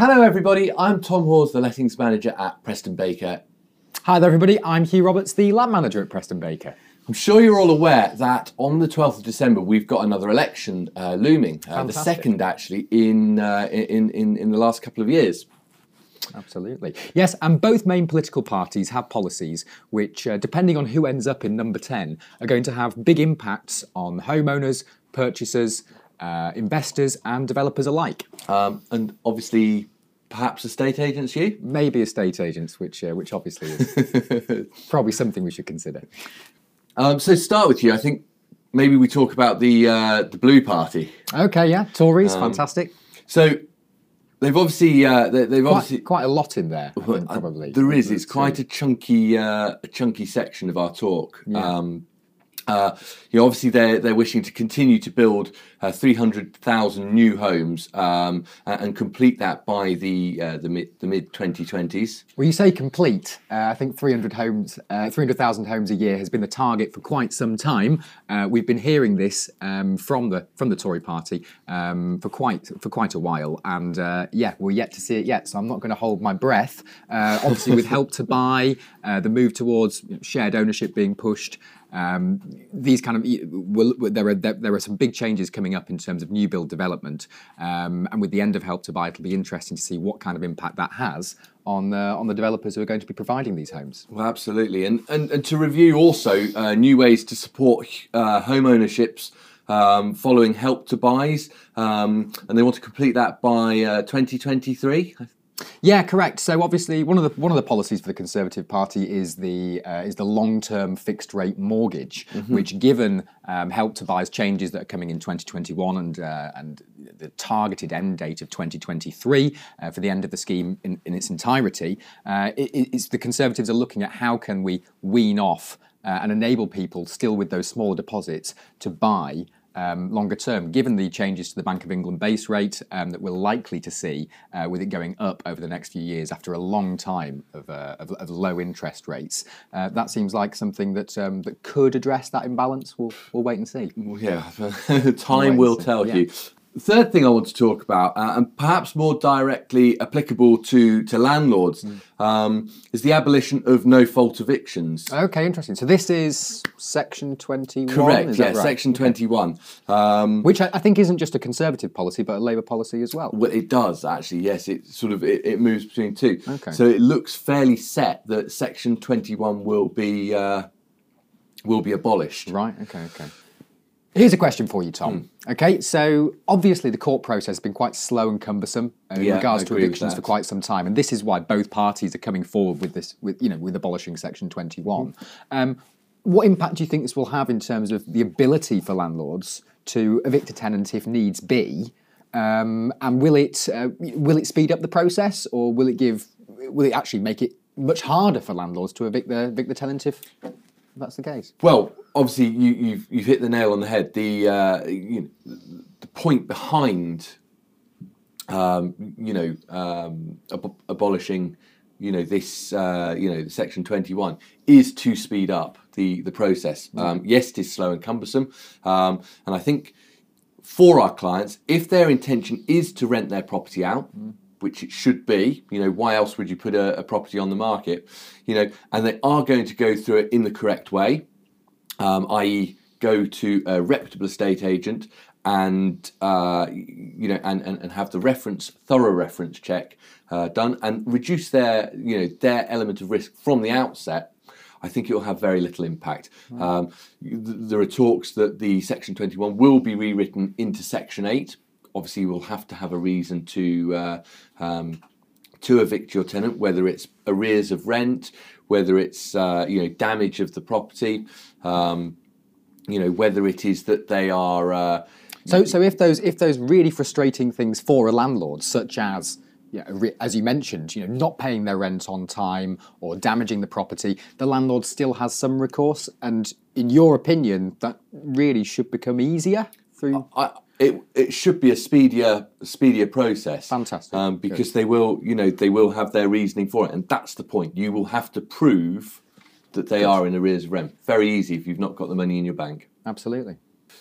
Hello, everybody. I'm Tom Hawes, the lettings manager at Preston Baker. Hi there, everybody. I'm Hugh Roberts, the lab manager at Preston Baker. I'm sure you're all aware that on the 12th of December we've got another election uh, looming, uh, the second actually in, uh, in, in, in the last couple of years. Absolutely. Yes, and both main political parties have policies which, uh, depending on who ends up in number 10, are going to have big impacts on homeowners, purchasers, uh, investors, and developers alike. Um, and obviously, perhaps estate agents, you? Maybe estate agents, which, uh, which obviously is probably something we should consider. Um, so, start with you. I think maybe we talk about the, uh, the Blue Party. Okay, yeah, Tories, fantastic. So, they've obviously, uh, they, they've Quite, obviously. quite a lot in there, think, probably. There is. It's quite a chunky, uh, a chunky section of our talk. Um, uh, you know, obviously they're they're wishing to continue to build uh, three hundred thousand new homes um, a- and complete that by the uh, the mid the mid twenty twenties. Well, you say complete. Uh, I think 300 homes, uh, 300,000 homes a year has been the target for quite some time. Uh, we've been hearing this um, from the from the Tory Party um, for quite for quite a while, and uh, yeah, we're yet to see it yet. So I'm not going to hold my breath. Uh, obviously, with help to buy, uh, the move towards shared ownership being pushed. Um, these kind of will, there are there, are some big changes coming up in terms of new build development, um, and with the end of Help to Buy, it'll be interesting to see what kind of impact that has on uh, on the developers who are going to be providing these homes. Well, absolutely, and and, and to review also uh, new ways to support uh, home ownerships. Um, following help to buys, um, and they want to complete that by uh, 2023. Yeah, correct. So obviously, one of the one of the policies for the Conservative Party is the uh, is the long term fixed rate mortgage, which, given um, help to buys changes that are coming in 2021 and uh, and the targeted end date of 2023 uh, for the end of the scheme in, in its entirety, uh, it, it's the Conservatives are looking at how can we wean off uh, and enable people still with those smaller deposits to buy um, longer term, given the changes to the Bank of England base rate um, that we're likely to see uh, with it going up over the next few years after a long time of, uh, of, of low interest rates. Uh, that seems like something that um, that could address that imbalance. We'll, we'll wait and see. Well, yeah, time Wait, will tell yeah. you. The third thing I want to talk about, uh, and perhaps more directly applicable to, to landlords, Mm. um, is the abolition of no fault evictions. Okay, interesting. So this is section 21. Correct, is yeah, right? section 21. Um, Which I, I think isn't just a Conservative policy, but a Labour policy as well. well, it does actually, yes. It sort of it, it moves between two. Okay. So it looks fairly set that section 21 will be uh, will be abolished. Right. Okay. Okay. Here's a question for you, Tom. Hmm. Okay, so obviously the court process has been quite slow and cumbersome uh, in Yeah, regards to evictions for quite some time, and this is why both parties are coming forward with this, with you know, with abolishing Section 21. Hmm. Um, what impact do you think this will have in terms of the ability for landlords to evict a tenant if needs be? Um, and will it uh, will it speed up the process, or will it give will it actually make it much harder for landlords to evict the evict the tenant if that's the case? Well, obviously, you, you've you've hit the nail on the head. The uh, you know, the point behind, um, you know, um, ab- abolishing, you know, this, uh, you know, section twenty one is to speed up the the process. Um, yes, it is slow and cumbersome, um, and I think for our clients, if their intention is to rent their property out, which it should be, you know, why else would you put a, a property on the market? You know, and they are going to go through it in the correct way, um, i.e., go to a reputable estate agent and uh, you know and, and, and have the reference thorough reference check uh, done and reduce their you know their element of risk from the outset I think it will have very little impact. Um, th- there are talks that the Section 21 will be rewritten into Section 8. Obviously, we'll have to have a reason to uh, um, to evict your tenant, whether it's arrears of rent, whether it's uh, you know damage of the property, um, you know whether it is that they are. Uh, So, so if those if those really frustrating things for a landlord, such as you know, as you mentioned, you know, not paying their rent on time or damaging the property, the landlord still has some recourse. And in your opinion, that really should become easier through. I, it, it should be a speedier speedier process. Fantastic. Um, because they will, you know, they will have their reasoning for it, and that's the point. You will have to prove that they are in arrears of rent. Very easy if you've not got the money in your bank. Absolutely.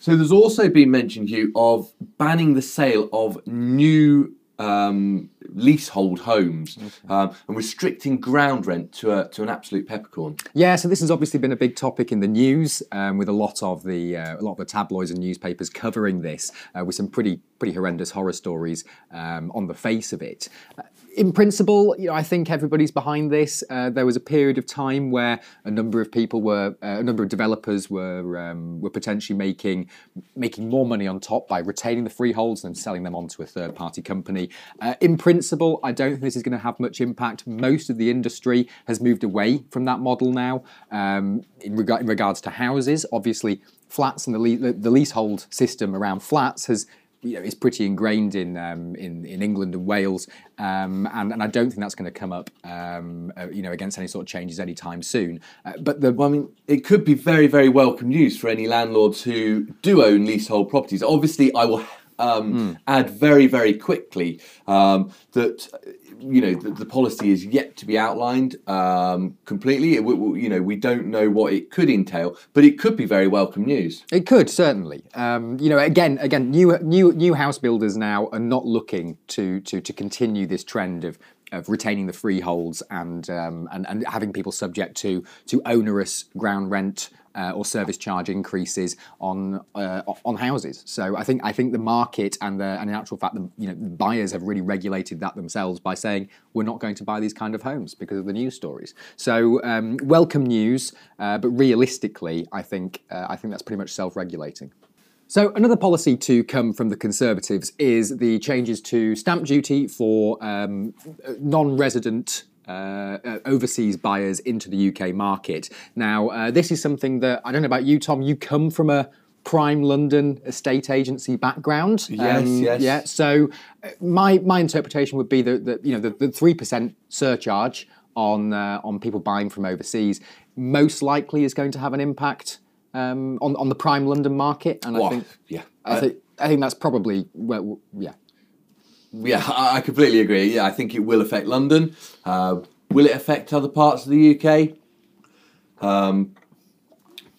So there's also been mention, Hugh, of banning the sale of new um, leasehold homes um, and restricting ground rent to a, to an absolute peppercorn. Yeah, so this has obviously been a big topic in the news, um, with a lot of the uh, a lot of the tabloids and newspapers covering this, uh, with some pretty pretty horrendous horror stories um, on the face of it. Uh, in principle, you know, I think everybody's behind this. Uh, there was a period of time where a number of people were, uh, a number of developers were um, were potentially making making more money on top by retaining the freeholds and selling them on to a third party company. Uh, in principle, I don't think this is going to have much impact. Most of the industry has moved away from that model now. Um, in, reg- in regards to houses, obviously, flats and the, le- the leasehold system around flats has you know, is pretty ingrained in um, in, in England and Wales, um, and, and I don't think that's going to come up, um, uh, you know, against any sort of changes anytime soon. Uh, but the Well, I mean, it could be very, very welcome news for any landlords who do own leasehold properties. Obviously, I will um, add very, very quickly um, that you know the, the policy is yet to be outlined um, completely. It, w- w- you know, we don't know what it could entail, but it could be very welcome news. It could certainly. Um, you know, again, again, new new new house builders now are not looking to to to continue this trend of of retaining the freeholds and um, and and having people subject to to onerous ground rent. Uh, or service charge increases on uh, on houses. So I think I think the market and the and in actual fact the you know buyers have really regulated that themselves by saying we're not going to buy these kind of homes because of the news stories. So um, welcome news, uh, but realistically, I think uh, I think that's pretty much self-regulating. So another policy to come from the Conservatives is the changes to stamp duty for um, non-resident. Uh, uh, overseas buyers into the UK market. Now, uh, this is something that I don't know about you, Tom. You come from a prime London estate agency background. Um, Yes, yes. Yeah. So, uh, my my interpretation would be that, that you know the three percent surcharge on uh, on people buying from overseas most likely is going to have an impact um, on on the prime London market, and I think yeah. I think I think that's probably well, yeah. Yeah, I completely agree. Yeah, I think it will affect London. Uh, will it affect other parts of the UK? Um,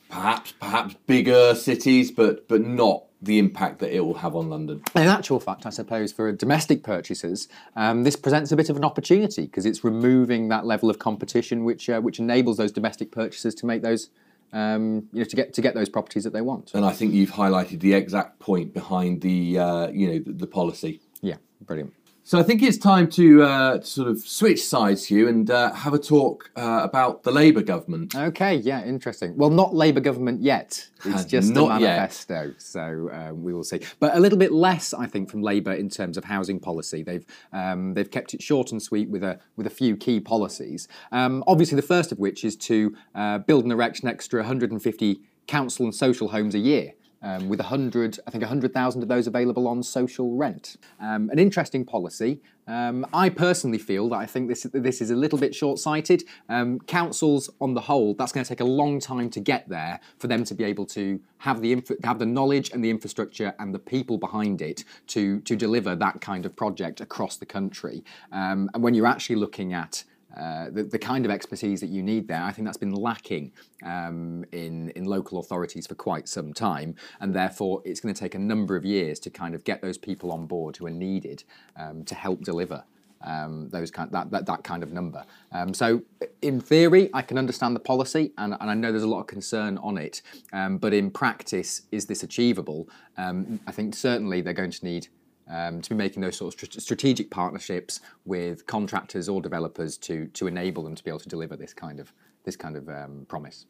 perhaps, perhaps bigger cities, but but not the impact that it will have on London. In actual fact, I suppose for domestic purchasers, um, this presents a bit of an opportunity because it's removing that level of competition, which uh, which enables those domestic purchasers to make those, um, you know, to get to get those properties that they want. And I think you've highlighted the exact point behind the uh, you know the, the policy. Yeah, brilliant. So I think it's time to uh, sort of switch sides, Hugh, and uh, have a talk uh, about the Labour government. Okay, yeah, interesting. Well, not Labour government yet. It's just a Not yet. manifesto, so uh, we will see. But a little bit less, I think, from Labour in terms of housing policy. They've um, they've kept it short and sweet with a with a few key policies. Um, obviously, the first of which is to uh, build and erect an extra 150 council and social homes a year. Um, with 100, I think 100,000 of those available on social rent. Um, an interesting policy. Um, I personally feel that I think this, this is a little bit short sighted. Um, councils, on the whole, that's going to take a long time to get there for them to be able to have the, have the knowledge and the infrastructure and the people behind it to, to deliver that kind of project across the country. Um, and when you're actually looking at uh, the, the kind of expertise that you need there, I think that's been lacking um, in, in local authorities for quite some time, and therefore it's going to take a number of years to kind of get those people on board who are needed um, to help deliver. Um, those kind that, that that kind of number. Um, so, in theory, I can understand the policy, and, and I know there's a lot of concern on it. Um, but in practice, is this achievable? Um, I think certainly they're going to need um, to be making those sort of strat- strategic partnerships with contractors or developers to to enable them to be able to deliver this kind of this kind of um, promise.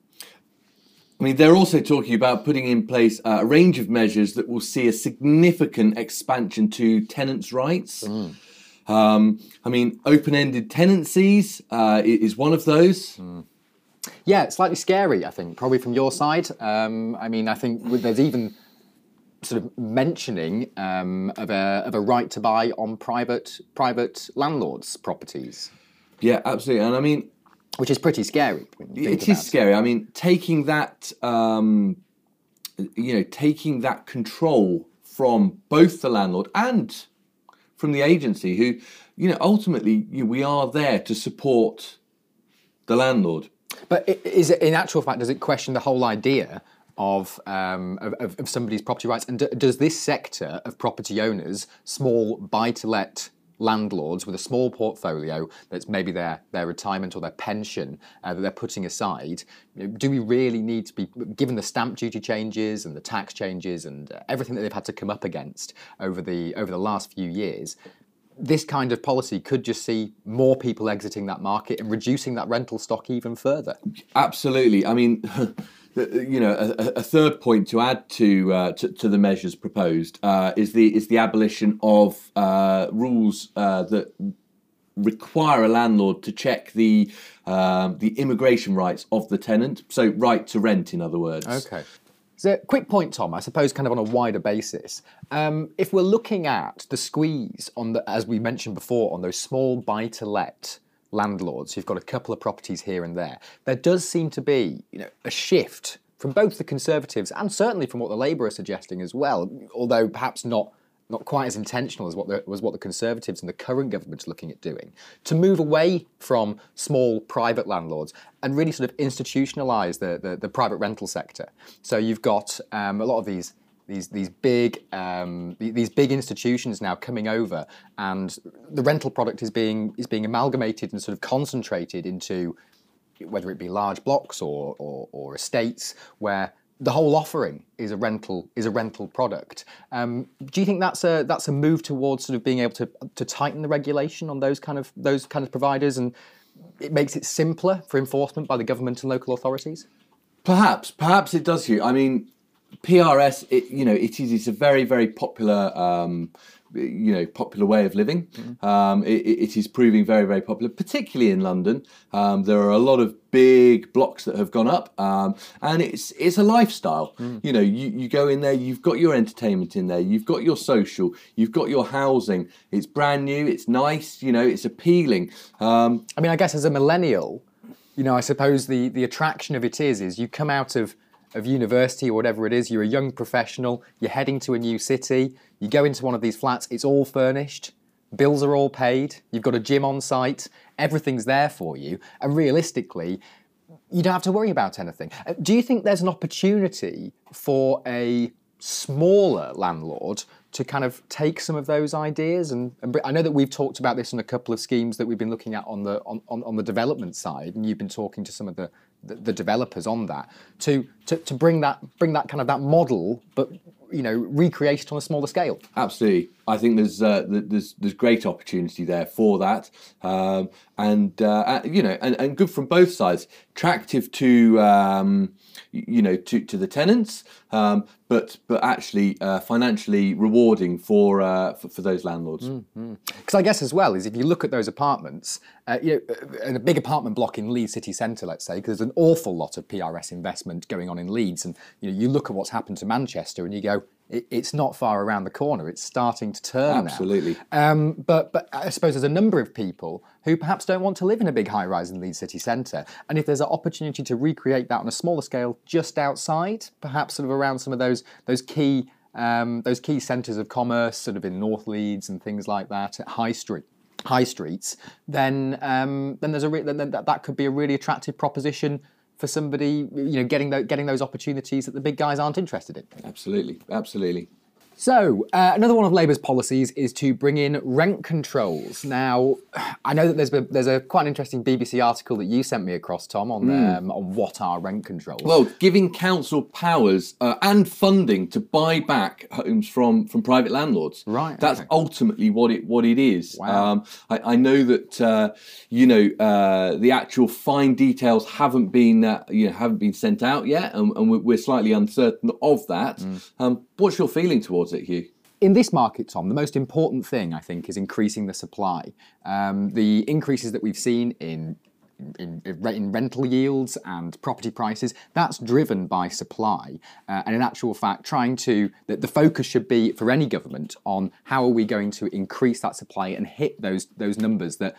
I mean, they're also talking about putting in place uh, a range of measures that will see a significant expansion to tenants' rights. Um, I mean, open-ended tenancies uh, is one of those. Yeah, it's slightly scary, I think, probably from your side. Um, I mean, I think there's even sort of mentioning um, of a of a right to buy on private private landlords' properties, Yeah, absolutely. And I mean, which is pretty scary. When you think it is scary. I mean, taking that, um, you know, taking that control from both the landlord and from the agency, who, you know, ultimately you, we are there to support the landlord. But is it, in actual fact, does it question the whole idea of um, of, of, somebody's property rights? And d- does this sector of property owners, small buy-to-let landlords with a small portfolio that's maybe their their retirement or their pension uh, that they're putting aside do we really need to be given the stamp duty changes and the tax changes and uh, everything that they've had to come up against over the over the last few years this kind of policy could just see more people exiting that market and reducing that rental stock even further absolutely i mean you know, a, a, third point to add to, uh, to, to the measures proposed uh, is the is the abolition of uh, rules uh, that require a landlord to check the um, the immigration rights of the tenant. So, right to rent, in other words. Okay. So, quick point, Tom. I suppose, kind of on a wider basis, um, if we're looking at the squeeze on the, as we mentioned before, on those small buy-to-let landlords who've got a couple of properties here and there, there does seem to be you know, a shift from both the Conservatives and certainly from what the Labour are suggesting as well, although perhaps not not quite as intentional as what the, was what the Conservatives and the current government's looking at doing, to move away from small private landlords and really sort of institutionalise the, the, the, private rental sector. So you've got um, a lot of these these these big um, these big institutions now coming over, and the rental product is being is being amalgamated and sort of concentrated into whether it be large blocks or, or, or estates where the whole offering is a rental is a rental product. Um, do you think that's a that's a move towards sort of being able to to tighten the regulation on those kind of those kind of providers and it makes it simpler for enforcement by the government and local authorities? Perhaps, perhaps it does. You, I mean, PRS, it, you know, it is it's a very very popular. Um, you know, popular way of living. Mm-hmm. Um, it, it is proving very, very popular, particularly in London. Um, there are a lot of big blocks that have gone up, um, and it's it's a lifestyle. Mm. You know, you, you go in there, you've got your entertainment in there, you've got your social, you've got your housing. It's brand new, it's nice, you know, it's appealing. Um, I mean, I guess as a millennial, you know, I suppose the the attraction of it is is you come out of of university or whatever it is, you're a young professional, you're heading to a new city, you go into one of these flats, it's all furnished, bills are all paid, you've got a gym on site, everything's there for you, and realistically, you don't have to worry about anything. Uh, do you think there's an opportunity for a smaller landlord to kind of take some of those ideas and, and, I know that we've talked about this on a couple of schemes that we've been looking at on the on, on, on the development side and you've been talking to some of the, the, developers on that to, to to bring that bring that kind of that model but you know recreate it on a smaller scale. Absolutely I think there's uh, there's there's great opportunity there for that um, and uh, you know and, and good from both sides attractive to um, you know to, to the tenants um, but but actually uh, financially rewarding for, uh, for, for those landlords. Because mm-hmm. I guess as well is if you look at those apartments, uh, you know, in a big apartment block in Leeds city centre, let's say, because there's an awful lot of PRS investment going on in Leeds, and you know you look at what's happened to Manchester, and you go, it's not far around the corner. It's starting to turn Absolutely. Um, but but I suppose there's a number of people who perhaps don't want to live in a big high rise in Leeds city centre, and if there's an opportunity to recreate that on a smaller scale just outside, perhaps sort of around some of those those key um, those key centres of commerce, sort of in North Leeds and things like that, at High Street high streets, then um, then there's a re- then that, that could be a really attractive proposition for somebody, you know, getting the, getting those opportunities that the big guys aren't interested in. Absolutely, absolutely. So, uh, another one of Labour's policies is to bring in rent controls. Now, I know that there's a, there's a quite an interesting BBC article that you sent me across, Tom, on mm. um, on what are rent controls. Well, giving council powers uh, and funding to buy back homes from, from private landlords. Right. That's okay. ultimately what it what it is. Wow. Um, I, I, know that uh, you know uh, the actual fine details haven't been uh, you know haven't been sent out yet, and, and we're slightly uncertain of that. Mm. Um, what's your feeling towards it, Hugh? In this market, Tom, the most important thing I think is increasing the supply. Um, the increases that we've seen in in, in, rental yields and property prices, that's driven by supply. Uh, and in actual fact, trying to, the, the, focus should be for any government on how are we going to increase that supply and hit those, those numbers that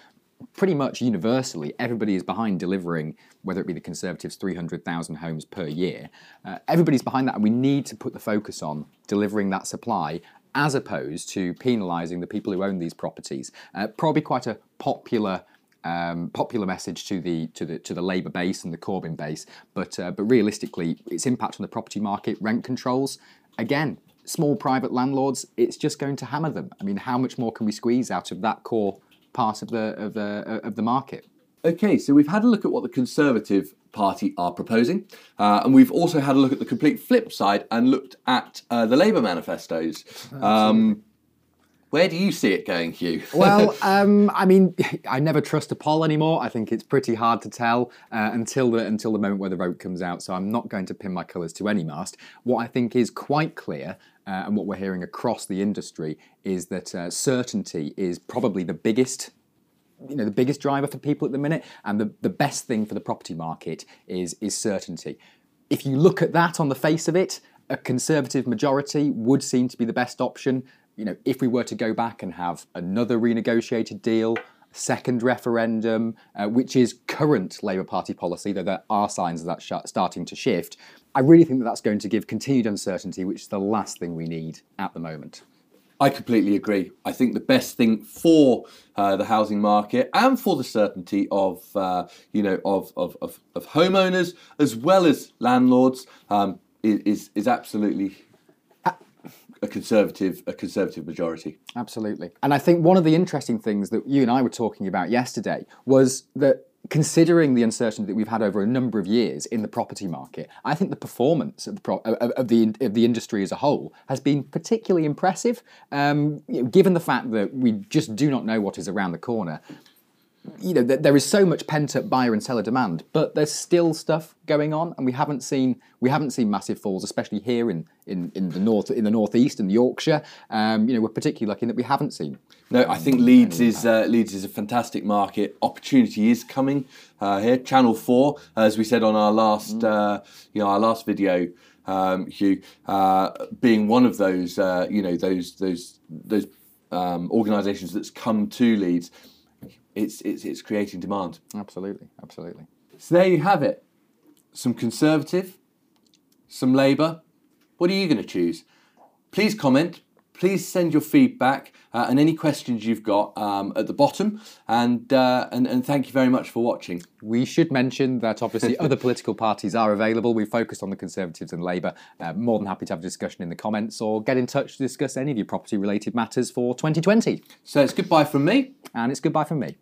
pretty much universally everybody is behind delivering, whether it be the Conservatives' 300,000 homes per year. Uh, everybody's behind that, and we need to put the focus on delivering that supply as opposed to penalising the people who own these properties. Uh, probably quite a popular. Um, popular message to the to the to the Labour base and the Corbyn base, but uh, but realistically, its impact on the property market, rent controls, again, small private landlords, it's just going to hammer them. I mean, how much more can we squeeze out of that core part of the of the of the market? Okay, so we've had a look at what the Conservative Party are proposing, uh, and we've also had a look at the complete flip side and looked at uh, the Labour manifestos. Um, where do you see it going, Hugh? well, um, I mean, I never trust a poll anymore. I think it's pretty hard to tell uh, until the until the moment where the vote comes out. So I'm not going to pin my colours to any mast. What I think is quite clear. Uh, and what we're hearing across the industry is that uh, certainty is probably the biggest you know the biggest driver for people at the minute and the, the best thing for the property market is is certainty if you look at that on the face of it a conservative majority would seem to be the best option you know if we were to go back and have another renegotiated deal second referendum uh, which is current labour party policy though there are signs of that sh- starting to shift i really think that that's going to give continued uncertainty which is the last thing we need at the moment I completely agree. I think the best thing for uh, the housing market and for the certainty of uh, you know of, of, of, of, homeowners as well as landlords um, is is absolutely a conservative a conservative majority. Absolutely, and I think one of the interesting things that you and I were talking about yesterday was that considering the uncertainty that we've had over a number of years in the property market, I think the performance of the pro- of, the of the industry as a whole has been particularly impressive. Um, given the fact that we just do not know what is around the corner, you know, there is so much pent up buyer and seller demand, but there's still stuff going on, and we haven't seen we haven't seen massive falls, especially here in, in, in the north in the northeast and Yorkshire. Um, you know, we're particularly lucky in that we haven't seen. No, I think Leeds is uh, Leeds is a fantastic market. Opportunity is coming uh, here. Channel Four, as we said on our last mm. uh, you know our last video. Um, Hugh, uh, being one of those, uh, you know, those those those um, organisations that's come to Leeds, it's, it's, it's creating demand. Absolutely, absolutely. So there you have it. Some Conservative, some Labour. What are you going to choose? Please comment. Please send your feedback uh, and any questions you've got um, at the bottom. And, uh, and, and thank you very much for watching. We should mention that obviously other political parties are available. We focused on the Conservatives and Labour. Uh, more than happy to have a discussion in the comments or get in touch to discuss any of your property related matters for 2020. So it's goodbye from me. And it's goodbye from me.